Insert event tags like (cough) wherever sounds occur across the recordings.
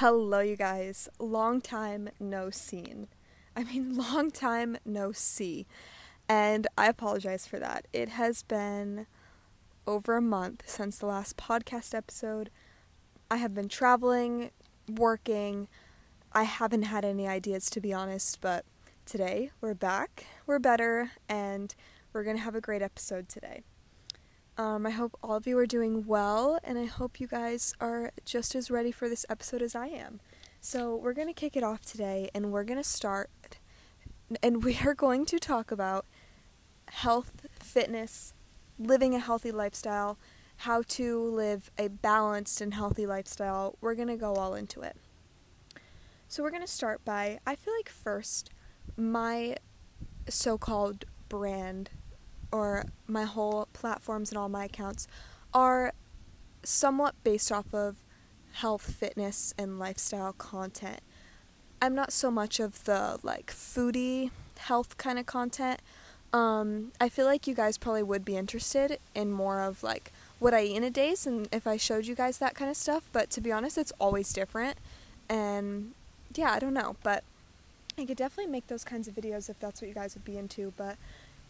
Hello, you guys. Long time no seen. I mean, (laughs) long time no see. And I apologize for that. It has been over a month since the last podcast episode. I have been traveling, working. I haven't had any ideas, to be honest, but today we're back. We're better, and we're going to have a great episode today. Um, I hope all of you are doing well, and I hope you guys are just as ready for this episode as I am. So, we're going to kick it off today, and we're going to start, and we are going to talk about health, fitness, living a healthy lifestyle, how to live a balanced and healthy lifestyle. We're going to go all into it. So, we're going to start by I feel like first, my so called brand or my whole platforms and all my accounts are somewhat based off of health, fitness, and lifestyle content. I'm not so much of the like foodie health kind of content. Um, I feel like you guys probably would be interested in more of like what I eat in a day and if I showed you guys that kind of stuff, but to be honest, it's always different. And yeah, I don't know, but I could definitely make those kinds of videos if that's what you guys would be into, but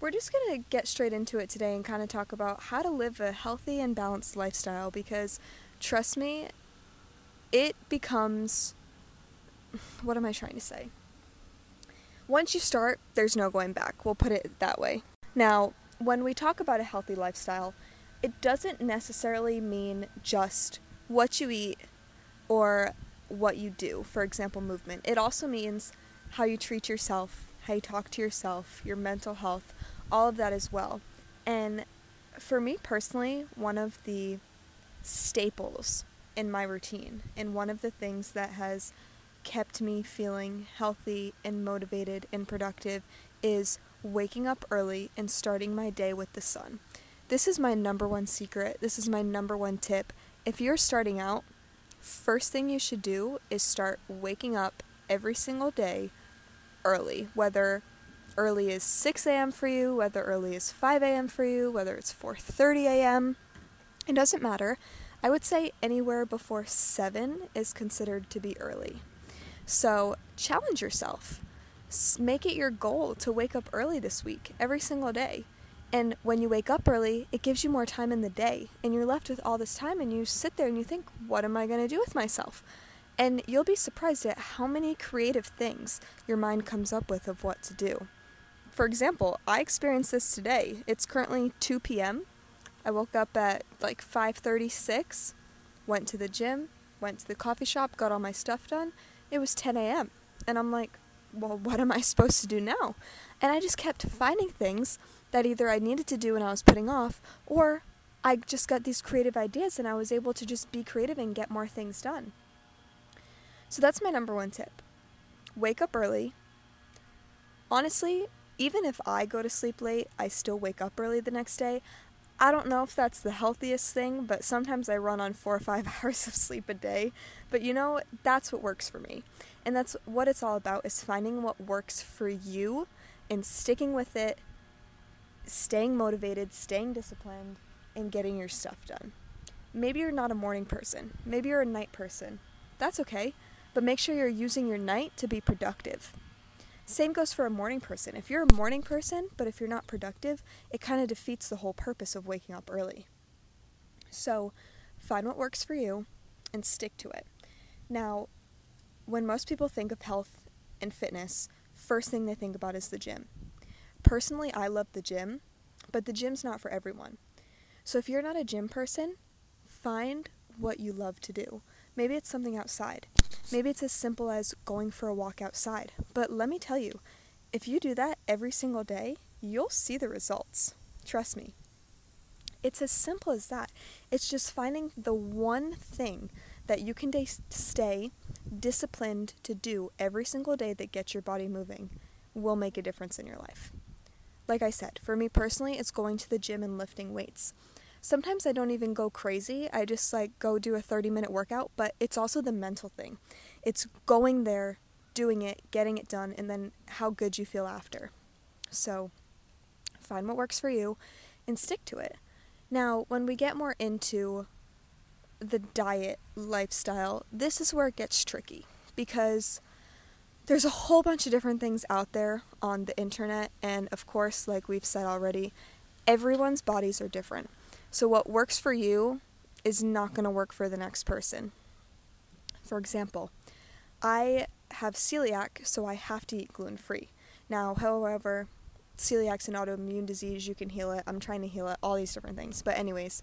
we're just going to get straight into it today and kind of talk about how to live a healthy and balanced lifestyle because trust me, it becomes (sighs) what am I trying to say? Once you start, there's no going back. We'll put it that way. Now, when we talk about a healthy lifestyle, it doesn't necessarily mean just what you eat or what you do, for example, movement. It also means how you treat yourself, how you talk to yourself, your mental health, all of that as well. And for me personally, one of the staples in my routine and one of the things that has kept me feeling healthy and motivated and productive is waking up early and starting my day with the sun. This is my number one secret. This is my number one tip. If you're starting out, first thing you should do is start waking up every single day early, whether early is 6 a.m. for you, whether early is 5 a.m. for you, whether it's 4:30 a.m. It doesn't matter. I would say anywhere before 7 is considered to be early. So, challenge yourself. Make it your goal to wake up early this week, every single day. And when you wake up early, it gives you more time in the day, and you're left with all this time, and you sit there and you think, what am I going to do with myself? And you'll be surprised at how many creative things your mind comes up with of what to do. For example, I experienced this today. It's currently 2 p.m. I woke up at like 5:36, went to the gym, went to the coffee shop, got all my stuff done. It was 10 a.m. and I'm like, well, what am I supposed to do now? And I just kept finding things that either I needed to do and I was putting off, or I just got these creative ideas and I was able to just be creative and get more things done. So that's my number one tip. Wake up early. Honestly, even if I go to sleep late, I still wake up early the next day. I don't know if that's the healthiest thing, but sometimes I run on four or five (laughs) hours of sleep a day. But you know, that's what works for me. And that's what it's all about is finding what works for you and sticking with it, staying motivated, staying disciplined, and getting your stuff done. Maybe you're not a morning person. Maybe you're a night person. That's okay. But make sure you're using your night to be productive. Same goes for a morning person. If you're a morning person, but if you're not productive, it kind of defeats the whole purpose of waking up early. So, find what works for you and stick to it. Now, when most people think of health and fitness, first thing they think about is the gym. Personally, I love the gym, but the gym's not for everyone. So, if you're not a gym person, find what you love to do. Maybe it's something outside. Maybe it's as simple as going for a walk outside. But let me tell you, if you do that every single day, you'll see the results. Trust me. It's as simple as that. It's just finding the one thing that you can de- stay disciplined to do every single day that gets your body moving will make a difference in your life. Like I said, for me personally, it's going to the gym and lifting weights. Sometimes I don't even go crazy. I just like go do a 30 minute workout, but it's also the mental thing. It's going there, doing it, getting it done, and then how good you feel after. So find what works for you and stick to it. Now, when we get more into the diet lifestyle, this is where it gets tricky because there's a whole bunch of different things out there on the internet, and of course, like we've said already, everyone's bodies are different. So, what works for you is not going to work for the next person. For example, I have celiac, so I have to eat gluten free. Now, however, celiac's an autoimmune disease, you can heal it. I'm trying to heal it, all these different things. But, anyways,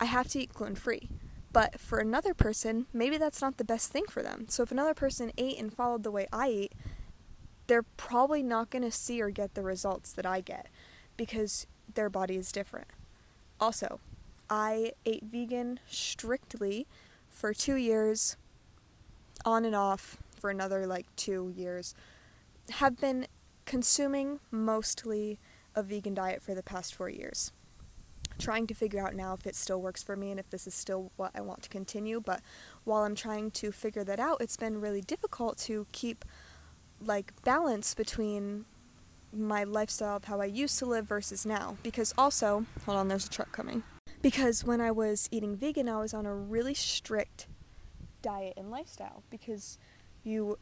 I have to eat gluten free. But for another person, maybe that's not the best thing for them. So if another person ate and followed the way I eat, they're probably not going to see or get the results that I get because their body is different. Also, I ate vegan strictly for two years, on and off for another like two years. Have been consuming mostly a vegan diet for the past four years trying to figure out now if it still works for me and if this is still what I want to continue. But while I'm trying to figure that out, it's been really difficult to keep like balance between my lifestyle of how I used to live versus now. Because also, hold on, there's a truck coming. Because when I was eating vegan, I was on a really strict diet and lifestyle because you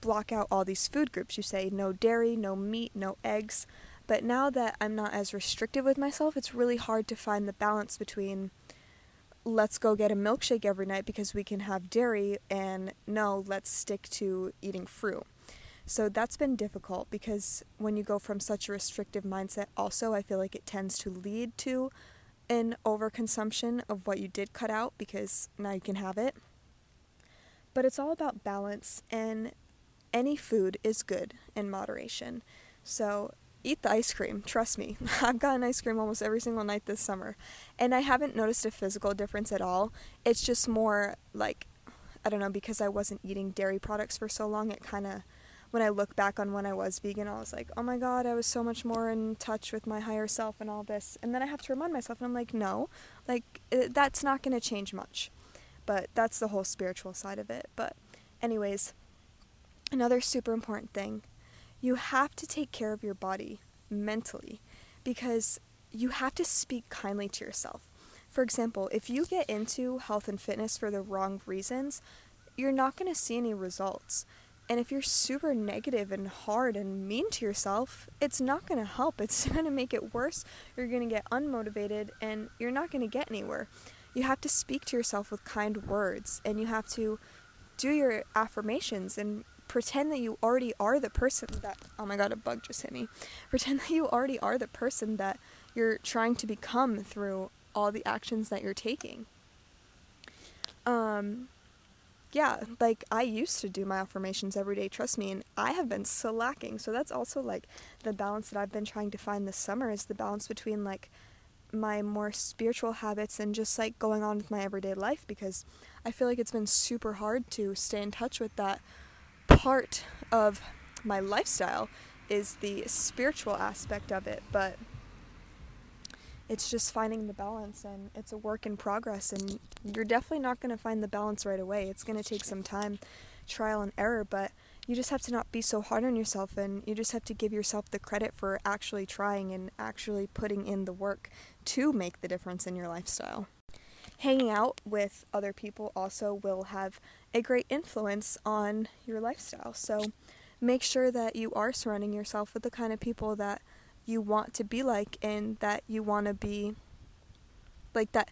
block out all these food groups. You say no dairy, no meat, no eggs. But now that I'm not as restrictive with myself, it's really hard to find the balance between let's go get a milkshake every night because we can have dairy and no, let's stick to eating fruit. So that's been difficult because when you go from such a restrictive mindset, also, I feel like it tends to lead to an overconsumption of what you did cut out because now you can have it. But it's all about balance, and any food is good in moderation. So eat the ice cream. Trust me. (laughs) I've gotten ice cream almost every single night this summer. And I haven't noticed a physical difference at all. It's just more like, I don't know, because I wasn't eating dairy products for so long, it kind of, when I look back on when I was vegan, I was like, oh my god, I was so much more in touch with my higher self and all this. And then I have to remind myself, and I'm like, no, like, it, that's not going to change much. But that's the whole spiritual side of it. But, anyways, another super important thing you have to take care of your body mentally because you have to speak kindly to yourself. For example, if you get into health and fitness for the wrong reasons, you're not going to see any results. And if you're super negative and hard and mean to yourself, it's not going to help. (laughs) It's going to make it worse. You're going to get unmotivated and you're not going to get anywhere. You have to speak to yourself with kind words and you have to do your affirmations and pretend that you already are the person that oh my god a bug just hit me pretend that you already are the person that you're trying to become through all the actions that you're taking um yeah like i used to do my affirmations every day trust me and i have been slacking so that's also like the balance that i've been trying to find this summer is the balance between like my more spiritual habits and just like going on with my everyday life because I feel like it's been super hard to stay in touch with that part of my lifestyle is the spiritual aspect of it, but it's just finding the balance and it's a work in progress and you're definitely not going to find the balance right away. It's going to take some time, trial and error, but you just have to not be so hard on yourself and you just have to give yourself the credit for actually trying and actually putting in the work to make the difference in your lifestyle. Hanging out with other people also will have a great influence on your lifestyle. So make sure that you are surrounding yourself with the kind of people that you want to be like and that you want to be like that.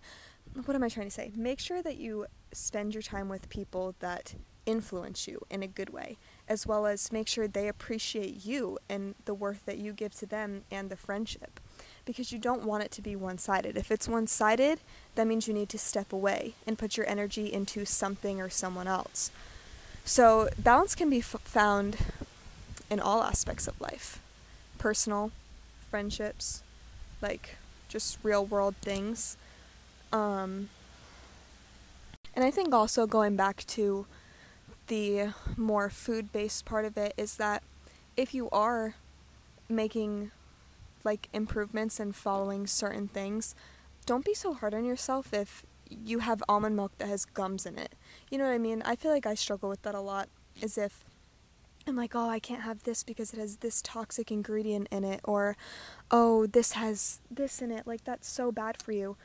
What am I trying to say? Make sure that you spend your time with people that influence you in a good way, as well as make sure they appreciate you and the worth that you give to them and the friendship because you don't want it to be one sided. If it's one sided, that means you need to step away and put your energy into something or someone else. So, balance can be f- found in all aspects of life personal, friendships, like just real world things. Um, and I think also going back to the more food based part of it is that if you are making like improvements and following certain things, don't be so hard on yourself if you have almond milk that has gums in it. You know what I mean? I feel like I struggle with that a lot. As if I'm like, oh, I can't have this because it has this toxic ingredient in it, or oh, this has this in it. Like, that's so bad for you.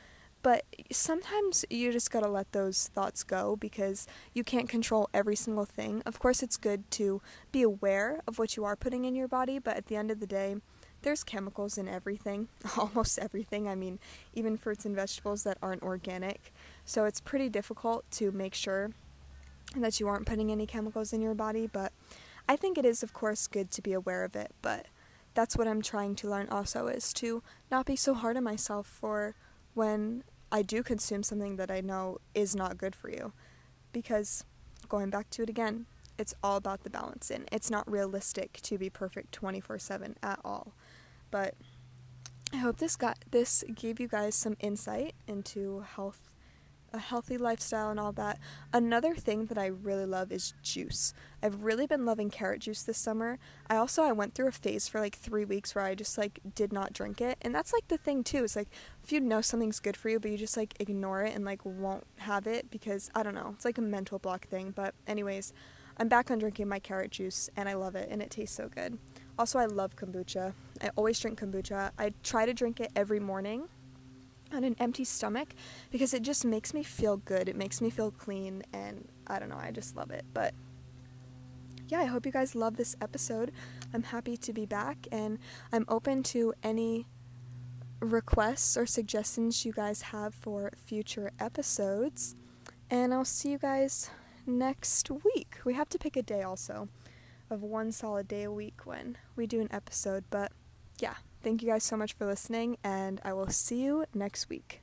But sometimes you just gotta let those thoughts go because you can't control every single thing. Of course, it's good to be aware of what you are putting in your body, but at the end of the day, there's chemicals in everything, (laughs) almost everything. I mean, even fruits and vegetables that aren't organic. So it's pretty difficult to make sure that you aren't putting any chemicals in your body, but I think it is, of course, good to be aware of it. But that's what I'm trying to learn also is to not be so hard on myself for when I do consume something that I know is not good for you. Because, going back to it again, it's all about the balance in. It's not realistic to be perfect 24 7 at all. But I hope this got this gave you guys some insight into health a healthy lifestyle and all that. Another thing that I really love is juice. I've really been loving carrot juice this summer. I also I went through a phase for like 3 weeks where I just like did not drink it. And that's like the thing too. It's like if you know something's good for you but you just like ignore it and like won't have it because I don't know. It's like a mental block thing, but anyways, I'm back on drinking my carrot juice and I love it and it tastes so good. Also, I love kombucha. I always drink kombucha. I try to drink it every morning on an empty stomach because it just makes me feel good. It makes me feel clean, and I don't know, I just love it. But yeah, I hope you guys love this episode. I'm happy to be back, and I'm open to any requests or suggestions you guys have for future episodes. And I'll see you guys next week. We have to pick a day also of one solid day a week when we do an episode, but yeah. Thank you guys so much for listening, and I will see you next week.